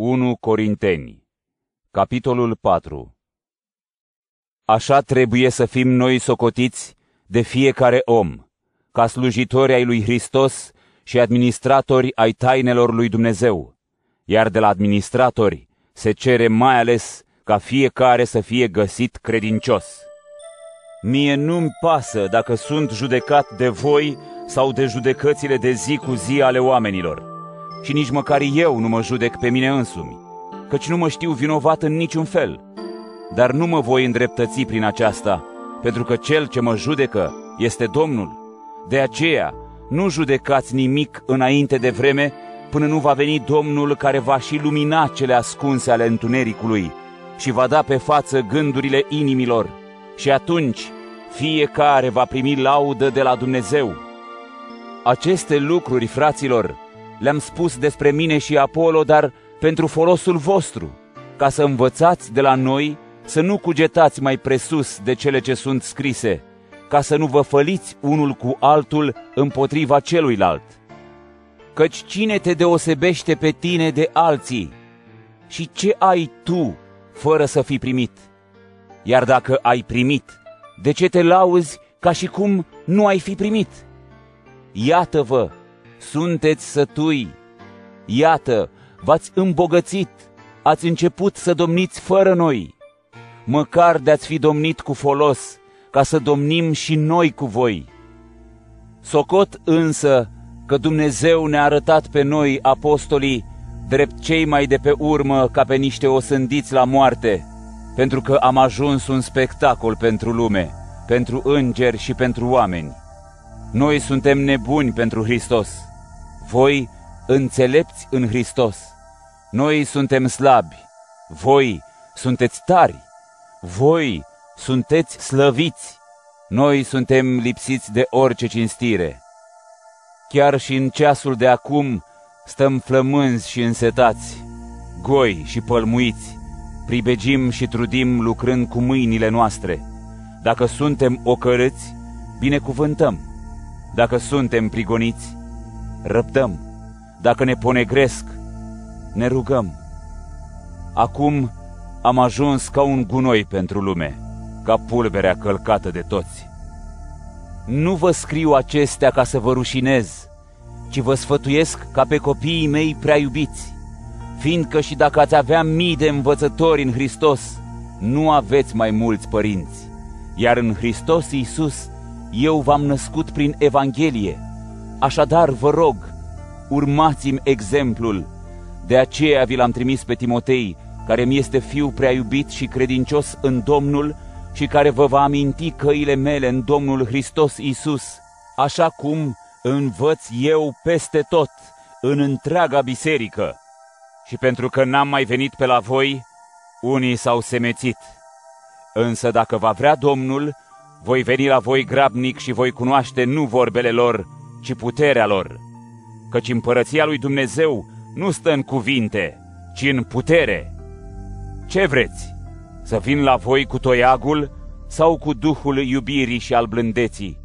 1 Corinteni, capitolul 4 Așa trebuie să fim noi socotiți de fiecare om, ca slujitori ai lui Hristos și administratori ai tainelor lui Dumnezeu, iar de la administratori se cere mai ales ca fiecare să fie găsit credincios. Mie nu-mi pasă dacă sunt judecat de voi sau de judecățile de zi cu zi ale oamenilor – și nici măcar eu nu mă judec pe mine însumi, căci nu mă știu vinovat în niciun fel. Dar nu mă voi îndreptăți prin aceasta, pentru că cel ce mă judecă este Domnul. De aceea, nu judecați nimic înainte de vreme, până nu va veni Domnul care va și lumina cele ascunse ale întunericului și va da pe față gândurile inimilor. Și atunci, fiecare va primi laudă de la Dumnezeu. Aceste lucruri, fraților, le-am spus despre mine și Apollo, dar pentru folosul vostru, ca să învățați de la noi să nu cugetați mai presus de cele ce sunt scrise, ca să nu vă făliți unul cu altul împotriva celuilalt. Căci cine te deosebește pe tine de alții? Și ce ai tu fără să fi primit? Iar dacă ai primit, de ce te lauzi ca și cum nu ai fi primit? Iată-vă, sunteți sătui. Iată, v-ați îmbogățit, ați început să domniți fără noi. Măcar de-ați fi domnit cu folos, ca să domnim și noi cu voi. Socot însă că Dumnezeu ne-a arătat pe noi, apostolii, drept cei mai de pe urmă ca pe niște osândiți la moarte, pentru că am ajuns un spectacol pentru lume, pentru îngeri și pentru oameni. Noi suntem nebuni pentru Hristos voi înțelepți în Hristos. Noi suntem slabi, voi sunteți tari, voi sunteți slăviți, noi suntem lipsiți de orice cinstire. Chiar și în ceasul de acum stăm flămânzi și însetați, goi și pălmuiți, pribegim și trudim lucrând cu mâinile noastre. Dacă suntem ocărâți, binecuvântăm. Dacă suntem prigoniți, răbdăm. Dacă ne ponegresc, ne rugăm. Acum am ajuns ca un gunoi pentru lume, ca pulberea călcată de toți. Nu vă scriu acestea ca să vă rușinez, ci vă sfătuiesc ca pe copiii mei prea iubiți, fiindcă și dacă ați avea mii de învățători în Hristos, nu aveți mai mulți părinți, iar în Hristos Iisus eu v-am născut prin Evanghelie, Așadar, vă rog, urmați-mi exemplul. De aceea vi l-am trimis pe Timotei, care mi este fiu prea iubit și credincios în Domnul și care vă va aminti căile mele în Domnul Hristos Isus, așa cum învăț eu peste tot, în întreaga biserică. Și pentru că n-am mai venit pe la voi, unii s-au semețit. Însă dacă va vrea Domnul, voi veni la voi grabnic și voi cunoaște nu vorbele lor, ci puterea lor. Căci împărăția lui Dumnezeu nu stă în cuvinte, ci în putere. Ce vreți? Să vin la voi cu toiagul sau cu duhul iubirii și al blândeții?